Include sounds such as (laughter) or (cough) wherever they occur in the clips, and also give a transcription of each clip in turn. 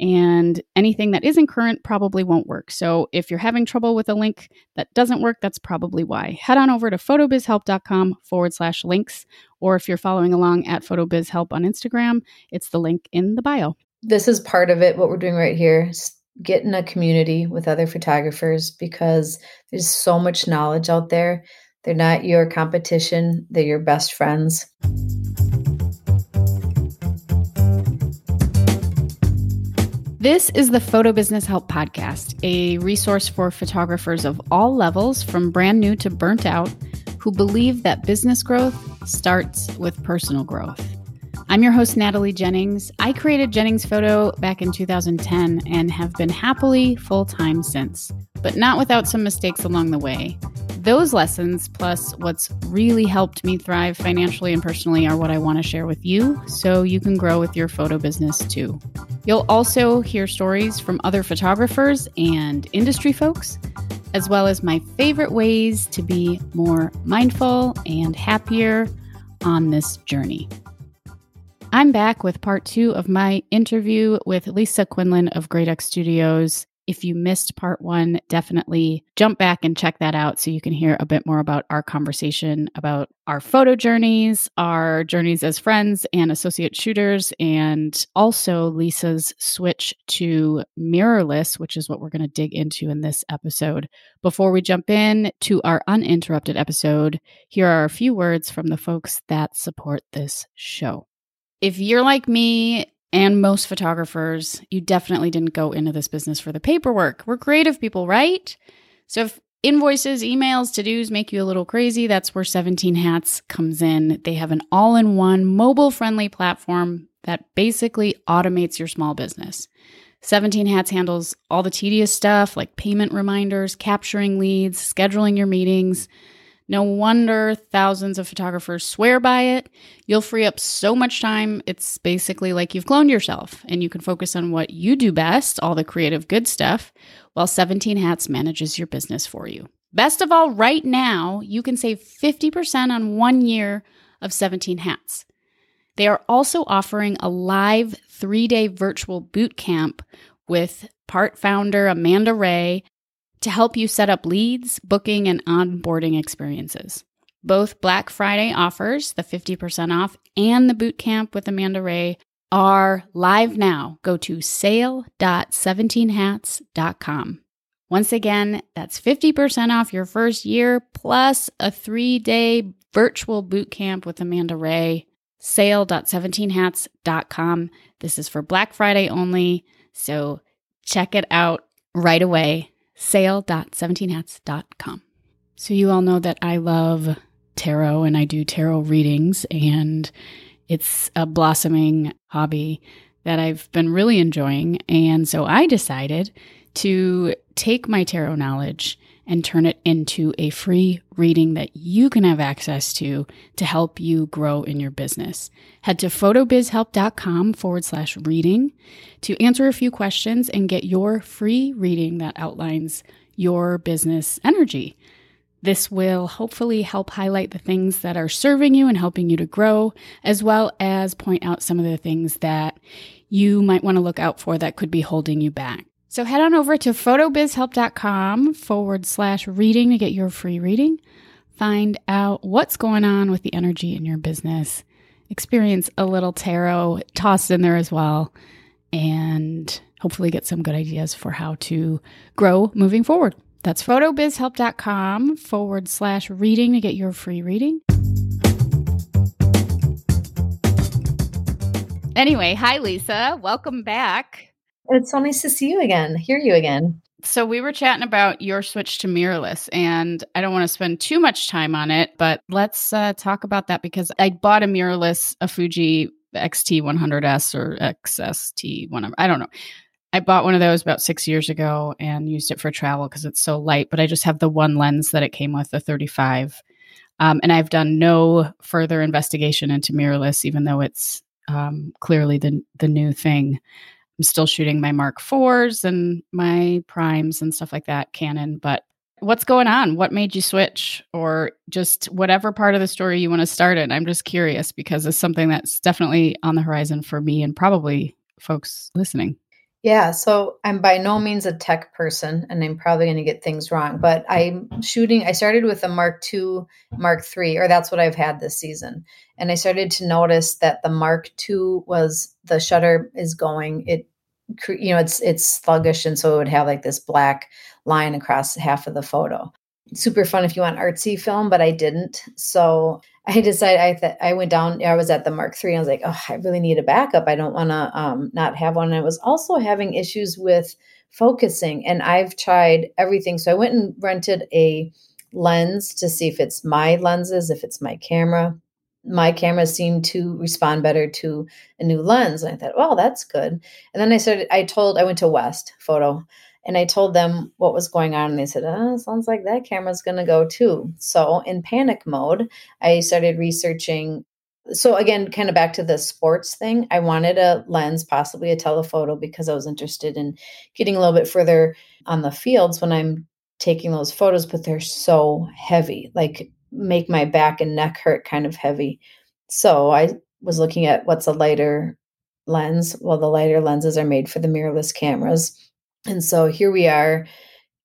and anything that isn't current probably won't work. So if you're having trouble with a link that doesn't work, that's probably why. Head on over to photobizhelp.com forward slash links, or if you're following along at photobizhelp on Instagram, it's the link in the bio. This is part of it, what we're doing right here. Get in a community with other photographers because there's so much knowledge out there. They're not your competition, they're your best friends. This is the Photo Business Help Podcast, a resource for photographers of all levels, from brand new to burnt out, who believe that business growth starts with personal growth. I'm your host, Natalie Jennings. I created Jennings Photo back in 2010 and have been happily full time since, but not without some mistakes along the way. Those lessons, plus what's really helped me thrive financially and personally, are what I want to share with you so you can grow with your photo business too. You'll also hear stories from other photographers and industry folks, as well as my favorite ways to be more mindful and happier on this journey. I'm back with part two of my interview with Lisa Quinlan of Grey Duck Studios. If you missed part one, definitely jump back and check that out so you can hear a bit more about our conversation about our photo journeys, our journeys as friends and associate shooters, and also Lisa's switch to mirrorless, which is what we're going to dig into in this episode. Before we jump in to our uninterrupted episode, here are a few words from the folks that support this show. If you're like me and most photographers, you definitely didn't go into this business for the paperwork. We're creative people, right? So if invoices, emails, to dos make you a little crazy, that's where 17 Hats comes in. They have an all in one mobile friendly platform that basically automates your small business. 17 Hats handles all the tedious stuff like payment reminders, capturing leads, scheduling your meetings no wonder thousands of photographers swear by it. You'll free up so much time. It's basically like you've cloned yourself and you can focus on what you do best, all the creative good stuff, while 17 Hats manages your business for you. Best of all, right now, you can save 50% on one year of 17 Hats. They are also offering a live three day virtual boot camp with part founder Amanda Ray to help you set up leads, booking, and onboarding experiences. Both Black Friday offers, the 50% off, and the boot camp with Amanda Ray are live now. Go to sale.17hats.com. Once again, that's 50% off your first year plus a three day virtual boot camp with Amanda Ray. Sale.17hats.com. This is for Black Friday only, so check it out right away sale.17hats.com. So, you all know that I love tarot and I do tarot readings, and it's a blossoming hobby that I've been really enjoying. And so I decided to take my tarot knowledge and turn it into a free reading that you can have access to to help you grow in your business. Head to photobizhelp.com forward slash reading to answer a few questions and get your free reading that outlines your business energy. This will hopefully help highlight the things that are serving you and helping you to grow, as well as point out some of the things that you might want to look out for that could be holding you back. So head on over to photobizhelp.com forward slash reading to get your free reading. Find out what's going on with the energy in your business. Experience a little tarot tossed in there as well. And hopefully get some good ideas for how to grow moving forward. That's photobizhelp.com forward slash reading to get your free reading. Anyway, hi, Lisa. Welcome back. It's so nice to see you again, hear you again. So, we were chatting about your switch to mirrorless, and I don't want to spend too much time on it, but let's uh, talk about that because I bought a mirrorless, a Fuji XT100S or XST100. I don't know. I bought one of those about six years ago and used it for travel because it's so light, but I just have the one lens that it came with, the 35. Um, and I've done no further investigation into mirrorless, even though it's um, clearly the the new thing. I'm still shooting my Mark IVs and my primes and stuff like that, Canon. But what's going on? What made you switch, or just whatever part of the story you want to start in? I'm just curious because it's something that's definitely on the horizon for me and probably folks listening. Yeah, so I'm by no means a tech person, and I'm probably going to get things wrong. But I'm shooting. I started with a Mark II, Mark III, or that's what I've had this season. And I started to notice that the Mark II was the shutter is going. It, you know, it's it's sluggish, and so it would have like this black line across half of the photo. Super fun if you want artsy film, but I didn't. So I decided I th- I went down. I was at the Mark III. I was like, oh, I really need a backup. I don't want to um, not have one. And I was also having issues with focusing, and I've tried everything. So I went and rented a lens to see if it's my lenses, if it's my camera. My camera seemed to respond better to a new lens, and I thought, well, that's good. And then I started. I told I went to West Photo and I told them what was going on, and they said, "Oh, sounds like that camera's going to go too." So, in panic mode, I started researching. So again, kind of back to the sports thing, I wanted a lens, possibly a telephoto, because I was interested in getting a little bit further on the fields when I'm taking those photos. But they're so heavy, like make my back and neck hurt, kind of heavy. So I was looking at what's a lighter lens. Well, the lighter lenses are made for the mirrorless cameras and so here we are.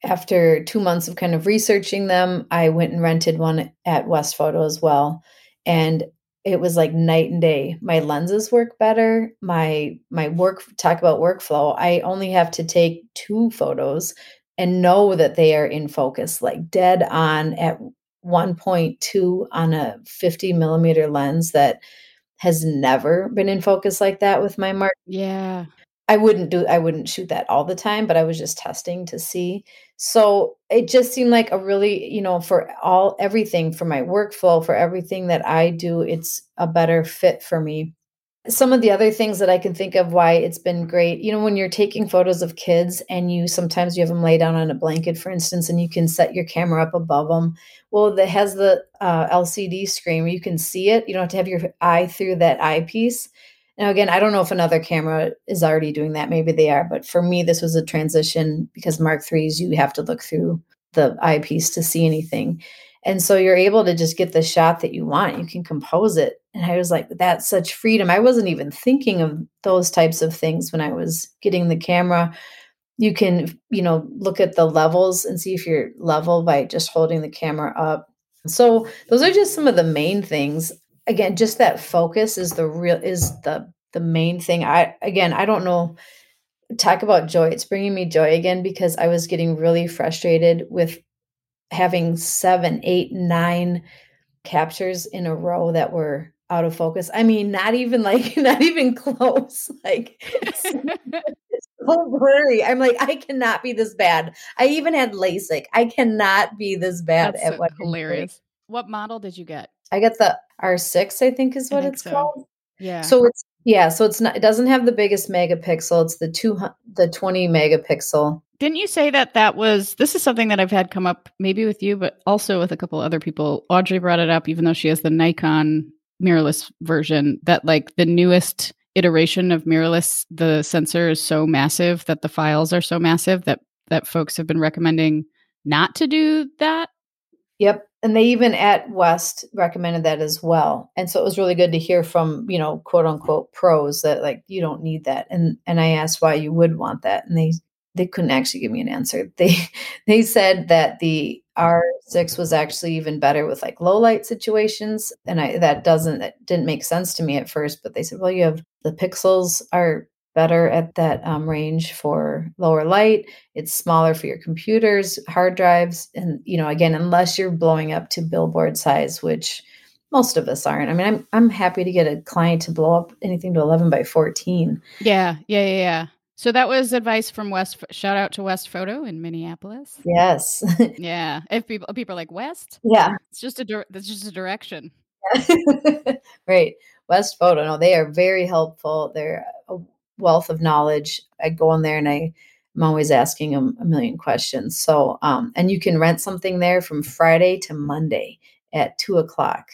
After two months of kind of researching them, I went and rented one at West Photo as well. And it was like night and day. My lenses work better. My my work talk about workflow. I only have to take two photos and know that they are in focus, like dead on at 1.2 on a 50 millimeter lens that has never been in focus like that with my mark. Yeah. I wouldn't do I wouldn't shoot that all the time, but I was just testing to see. So it just seemed like a really, you know, for all everything for my workflow, for everything that I do, it's a better fit for me some of the other things that I can think of why it's been great, you know, when you're taking photos of kids and you sometimes you have them lay down on a blanket, for instance, and you can set your camera up above them. Well, that has the uh, LCD screen where you can see it. You don't have to have your eye through that eyepiece. Now, again, I don't know if another camera is already doing that. Maybe they are, but for me, this was a transition because Mark threes you have to look through the eyepiece to see anything. And so you're able to just get the shot that you want. You can compose it. And I was like, that's such freedom. I wasn't even thinking of those types of things when I was getting the camera. You can, you know, look at the levels and see if you're level by just holding the camera up. So those are just some of the main things. Again, just that focus is the real is the the main thing. I again, I don't know talk about joy. It's bringing me joy again because I was getting really frustrated with having seven, eight, nine captures in a row that were out of focus. I mean, not even like, (laughs) not even close. Like, (laughs) it's, so blurry. I'm like, I cannot be this bad. I even had LASIK. I cannot be this bad That's at so what hilarious. What model did you get? I got the R6, I think is what think it's so. called. Yeah. So it's yeah, so it's not it doesn't have the biggest megapixel. It's the 2 the 20 megapixel didn't you say that that was this is something that I've had come up maybe with you, but also with a couple other people. Audrey brought it up, even though she has the Nikon mirrorless version, that like the newest iteration of mirrorless, the sensor is so massive that the files are so massive that that folks have been recommending not to do that. Yep. And they even at West recommended that as well. And so it was really good to hear from, you know, quote unquote pros that like you don't need that. And and I asked why you would want that. And they they couldn't actually give me an answer. (laughs) They they said that the R6 was actually even better with like low light situations and I that doesn't that didn't make sense to me at first, but they said well you have the pixels are better at that um, range for lower light. It's smaller for your computers, hard drives and you know again unless you're blowing up to billboard size which most of us aren't. I mean, I'm I'm happy to get a client to blow up anything to 11 by 14. Yeah, yeah, yeah, yeah. So that was advice from West. Shout out to West Photo in Minneapolis. Yes. (laughs) yeah. If people people are like West, yeah, it's just a that's just a direction. (laughs) right. West Photo. No, they are very helpful. They're wealth of knowledge. I go in there and I I'm always asking them a million questions. So, um, and you can rent something there from Friday to Monday at two o'clock.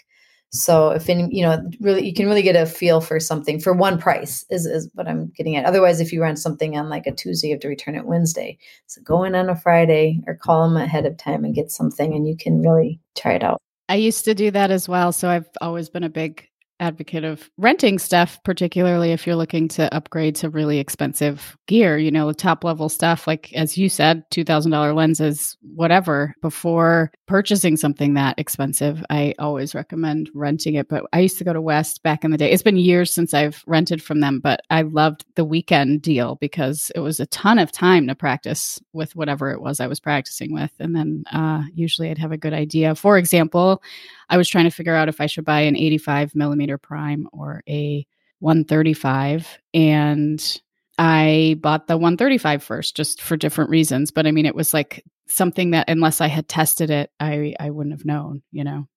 So if any, you know, really, you can really get a feel for something for one price is, is what I'm getting at. Otherwise, if you rent something on like a Tuesday, you have to return it Wednesday. So go in on a Friday or call them ahead of time and get something and you can really try it out. I used to do that as well. So I've always been a big advocate of renting stuff, particularly if you're looking to upgrade to really expensive gear, you know, top level stuff, like as you said, $2,000 lenses, whatever, before purchasing something that expensive. I always recommend renting it. But I used to go to West back in the day. It's been years since I've rented from them, but I loved the weekend deal because it was a ton of time to practice with whatever it was I was practicing with. And then uh, usually I'd have a good idea. For example, I was trying to figure out if I should buy an 85 millimeter prime or a 135. And I bought the 135 first just for different reasons. But I mean, it was like something that unless I had tested it, I, I wouldn't have known, you know?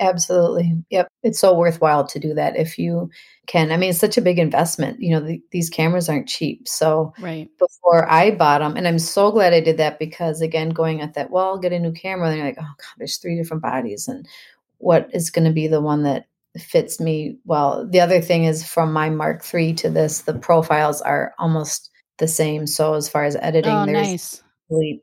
Absolutely. Yep. It's so worthwhile to do that if you can. I mean, it's such a big investment. You know, the, these cameras aren't cheap. So, right. before I bought them, and I'm so glad I did that because, again, going at that, well, I'll get a new camera. And you're like, oh, God, there's three different bodies. And what is going to be the one that fits me well. The other thing is from my Mark III to this, the profiles are almost the same. So as far as editing, oh, there's nice.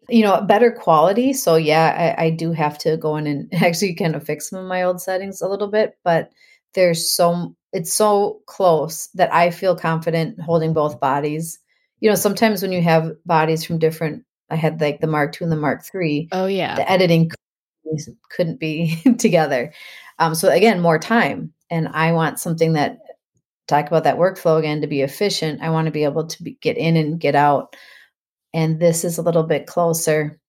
you know better quality. So yeah, I, I do have to go in and (laughs) actually kind of fix some of my old settings a little bit, but there's so it's so close that I feel confident holding both bodies. You know, sometimes when you have bodies from different I had like the Mark II and the Mark III. Oh yeah. The editing couldn't be (laughs) together. Um, so again, more time. And I want something that talk about that workflow again to be efficient. I want to be able to be, get in and get out. And this is a little bit closer.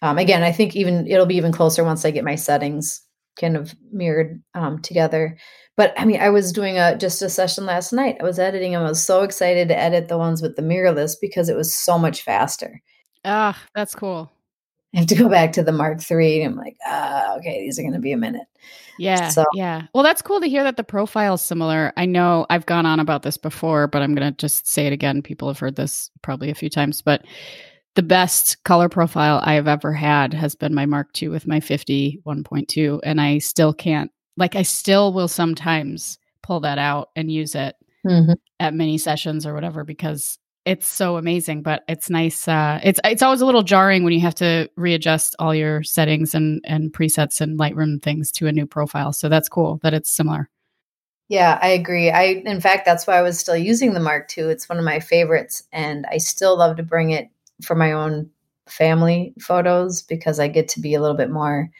Um, again, I think even it'll be even closer once I get my settings kind of mirrored um, together. But I mean, I was doing a just a session last night. I was editing and I was so excited to edit the ones with the mirrorless because it was so much faster. Ah, that's cool. I (laughs) have to go back to the Mark III. I'm like, ah, okay, these are going to be a minute. Yeah. So. Yeah. Well, that's cool to hear that the profile is similar. I know I've gone on about this before, but I'm going to just say it again. People have heard this probably a few times, but the best color profile I have ever had has been my Mark II with my 50 1.2. And I still can't, like, I still will sometimes pull that out and use it mm-hmm. at mini sessions or whatever because it's so amazing but it's nice uh, it's it's always a little jarring when you have to readjust all your settings and and presets and lightroom things to a new profile so that's cool that it's similar. Yeah i agree. I in fact that's why i was still using the mark ii it's one of my favorites and i still love to bring it for my own family photos because i get to be a little bit more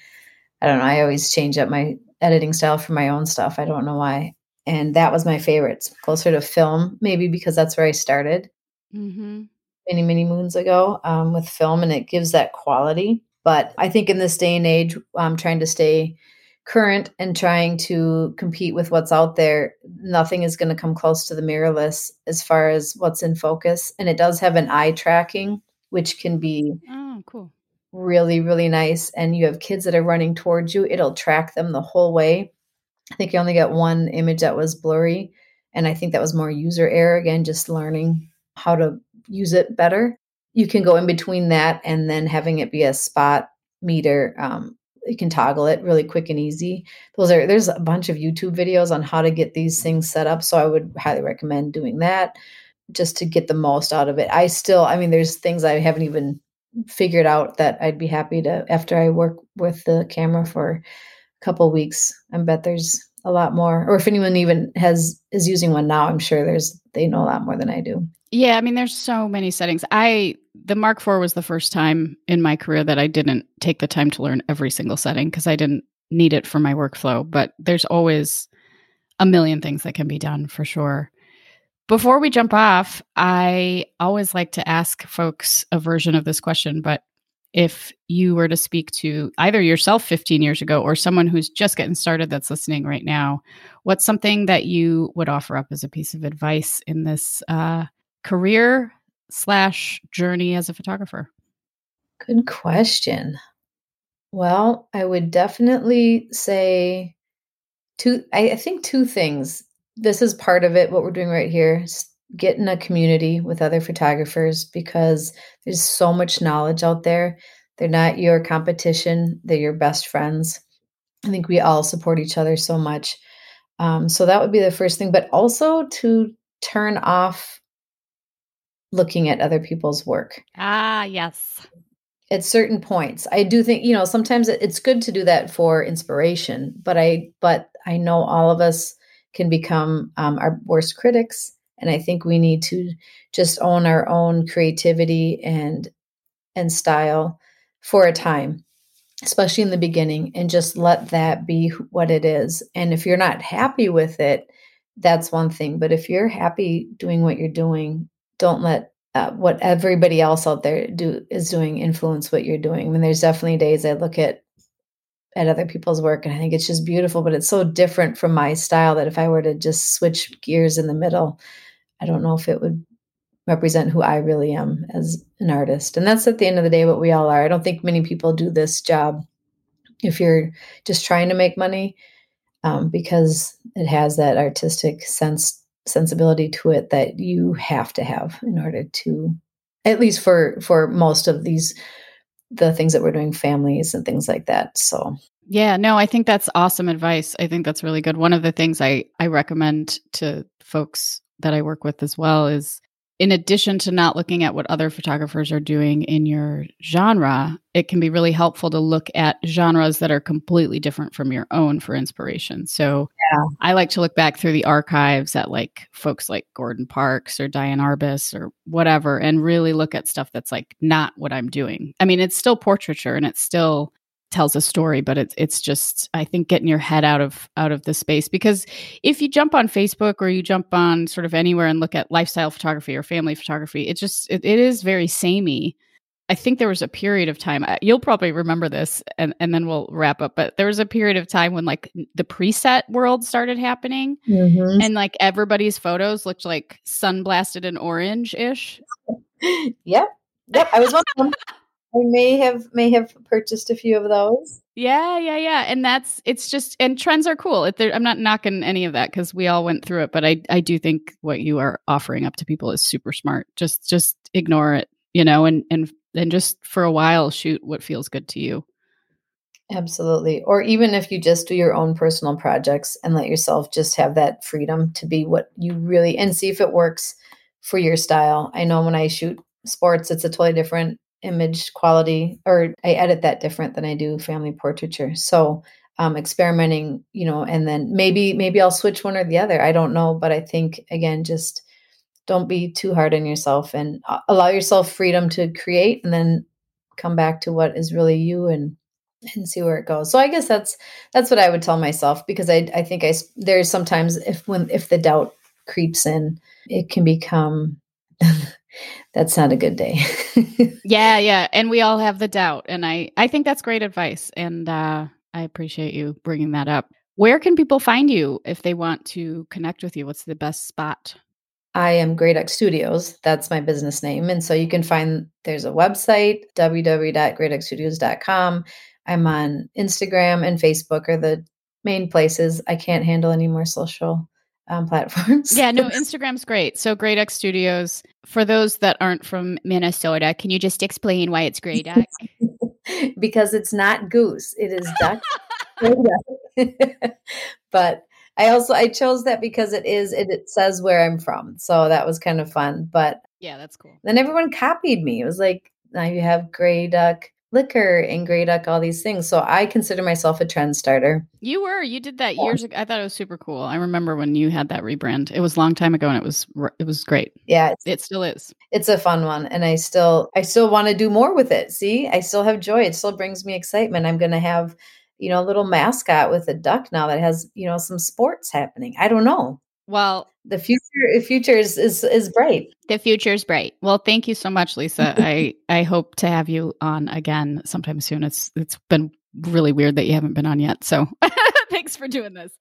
i don't know i always change up my editing style for my own stuff i don't know why and that was my favorite closer to film maybe because that's where i started mm-hmm. many, many moons ago um, with film, and it gives that quality. But I think in this day and age, I'm trying to stay current and trying to compete with what's out there. Nothing is going to come close to the mirrorless as far as what's in focus. And it does have an eye tracking, which can be oh, cool. really, really nice. And you have kids that are running towards you, it'll track them the whole way. I think you only got one image that was blurry. And I think that was more user error, again, just learning how to use it better. You can go in between that and then having it be a spot meter. Um, you can toggle it really quick and easy. Those are there's a bunch of YouTube videos on how to get these things set up. So I would highly recommend doing that just to get the most out of it. I still, I mean, there's things I haven't even figured out that I'd be happy to after I work with the camera for a couple weeks. I bet there's a lot more. Or if anyone even has is using one now, I'm sure there's they know a lot more than I do. Yeah, I mean, there's so many settings. I the Mark IV was the first time in my career that I didn't take the time to learn every single setting because I didn't need it for my workflow. But there's always a million things that can be done for sure. Before we jump off, I always like to ask folks a version of this question, but if you were to speak to either yourself 15 years ago or someone who's just getting started that's listening right now, what's something that you would offer up as a piece of advice in this uh, career slash journey as a photographer? Good question. Well, I would definitely say two, I, I think two things. This is part of it, what we're doing right here. Get in a community with other photographers because there's so much knowledge out there. They're not your competition, they're your best friends. I think we all support each other so much. Um, so that would be the first thing, but also to turn off looking at other people's work. Ah, yes. At certain points, I do think you know sometimes it's good to do that for inspiration, but I but I know all of us can become um, our worst critics, and I think we need to just own our own creativity and and style for a time especially in the beginning, and just let that be what it is. And if you're not happy with it, that's one thing. But if you're happy doing what you're doing, don't let uh, what everybody else out there do is doing influence what you're doing. I mean, there's definitely days I look at at other people's work and I think it's just beautiful, but it's so different from my style that if I were to just switch gears in the middle, I don't know if it would represent who I really am as an artist. And that's at the end of the day what we all are. I don't think many people do this job if you're just trying to make money um, because it has that artistic sense sensibility to it that you have to have in order to at least for for most of these the things that we're doing families and things like that so yeah no i think that's awesome advice i think that's really good one of the things i i recommend to folks that i work with as well is in addition to not looking at what other photographers are doing in your genre, it can be really helpful to look at genres that are completely different from your own for inspiration. So yeah. I like to look back through the archives at like folks like Gordon Parks or Diane Arbus or whatever and really look at stuff that's like not what I'm doing. I mean, it's still portraiture and it's still tells a story but it's it's just i think getting your head out of out of the space because if you jump on facebook or you jump on sort of anywhere and look at lifestyle photography or family photography it just it, it is very samey. I think there was a period of time you'll probably remember this and and then we'll wrap up but there was a period of time when like the preset world started happening mm-hmm. and like everybody's photos looked like sunblasted and orange ish (laughs) yep. Yep i was one of them (laughs) I may have may have purchased a few of those. Yeah, yeah, yeah, and that's it's just and trends are cool. I'm not knocking any of that because we all went through it, but I I do think what you are offering up to people is super smart. Just just ignore it, you know, and and and just for a while shoot what feels good to you. Absolutely. Or even if you just do your own personal projects and let yourself just have that freedom to be what you really and see if it works for your style. I know when I shoot sports, it's a totally different image quality or I edit that different than I do family portraiture. So um, experimenting, you know, and then maybe maybe I'll switch one or the other. I don't know, but I think again, just don't be too hard on yourself and uh, allow yourself freedom to create, and then come back to what is really you and and see where it goes. So I guess that's that's what I would tell myself because I I think I there's sometimes if when if the doubt creeps in, it can become (laughs) that's not a good day. (laughs) yeah, yeah, and we all have the doubt, and I I think that's great advice, and uh, I appreciate you bringing that up. Where can people find you if they want to connect with you? What's the best spot? I am Grey Duck Studios. That's my business name. And so you can find there's a website, www.greyduckstudios.com. I'm on Instagram and Facebook are the main places. I can't handle any more social um, platforms. Yeah, no, (laughs) Instagram's great. So Grey Duck Studios. For those that aren't from Minnesota, can you just explain why it's Grey Duck? (laughs) because it's not goose; it is duck. (laughs) but I also I chose that because it is it, it says where I'm from, so that was kind of fun. But yeah, that's cool. Then everyone copied me. It was like now you have Grey Duck liquor and Grey Duck, all these things. So I consider myself a trend starter. You were, you did that years ago. I thought it was super cool. I remember when you had that rebrand. It was a long time ago and it was, it was great. Yeah. It still is. It's a fun one. And I still, I still want to do more with it. See, I still have joy. It still brings me excitement. I'm going to have, you know, a little mascot with a duck now that has, you know, some sports happening. I don't know. Well, the future future is, is is bright. The future is bright. Well, thank you so much, Lisa. (laughs) I I hope to have you on again sometime soon. It's it's been really weird that you haven't been on yet. So, (laughs) thanks for doing this.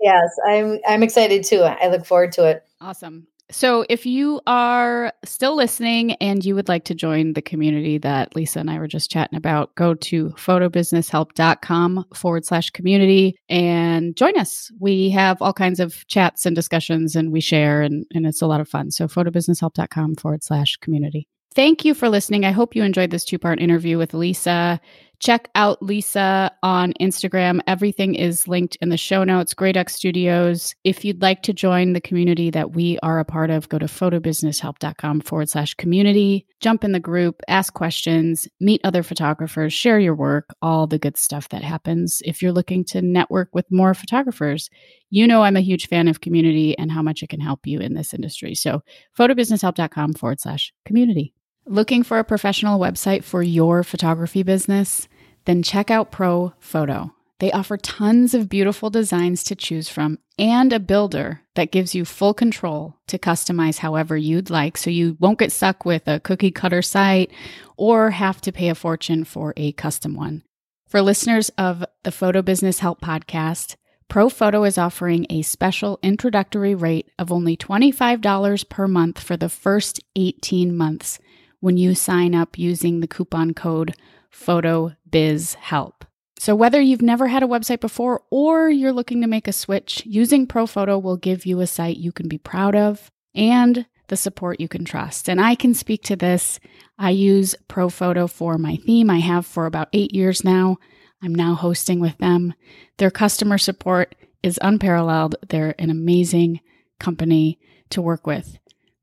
Yes, I'm I'm excited too. I look forward to it. Awesome. So, if you are still listening and you would like to join the community that Lisa and I were just chatting about, go to photobusinesshelp.com forward slash community and join us. We have all kinds of chats and discussions and we share, and, and it's a lot of fun. So, photobusinesshelp.com forward slash community. Thank you for listening. I hope you enjoyed this two part interview with Lisa. Check out Lisa on Instagram. Everything is linked in the show notes. Grey Duck Studios. If you'd like to join the community that we are a part of, go to photobusinesshelp.com forward slash community. Jump in the group, ask questions, meet other photographers, share your work, all the good stuff that happens. If you're looking to network with more photographers, you know I'm a huge fan of community and how much it can help you in this industry. So photobusinesshelp.com forward slash community. Looking for a professional website for your photography business? Then check out Pro Photo. They offer tons of beautiful designs to choose from and a builder that gives you full control to customize however you'd like so you won't get stuck with a cookie cutter site or have to pay a fortune for a custom one. For listeners of the Photo Business Help podcast, Pro Photo is offering a special introductory rate of only $25 per month for the first 18 months when you sign up using the coupon code PhotoBizHelp. So, whether you've never had a website before or you're looking to make a switch, using ProPhoto will give you a site you can be proud of and the support you can trust. And I can speak to this. I use ProPhoto for my theme. I have for about eight years now. I'm now hosting with them. Their customer support is unparalleled. They're an amazing company to work with.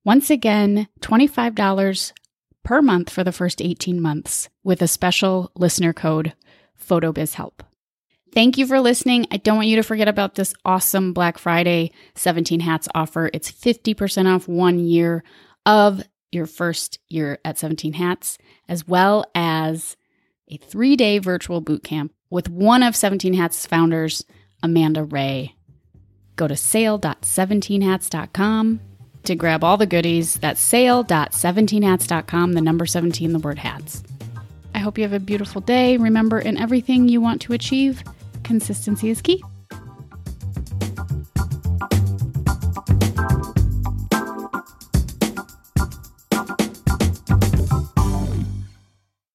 Once again, $25 per month for the first 18 months with a special listener code PhotoBizHelp. Thank you for listening. I don't want you to forget about this awesome Black Friday 17 hats offer. It's 50% off one year of your first year at 17 hats, as well as a three day virtual boot camp with one of 17 hats founders, Amanda Ray. Go to sale.17hats.com to grab all the goodies. That's sale.17hats.com, the number 17, the word hats. I hope you have a beautiful day. Remember, in everything you want to achieve, consistency is key.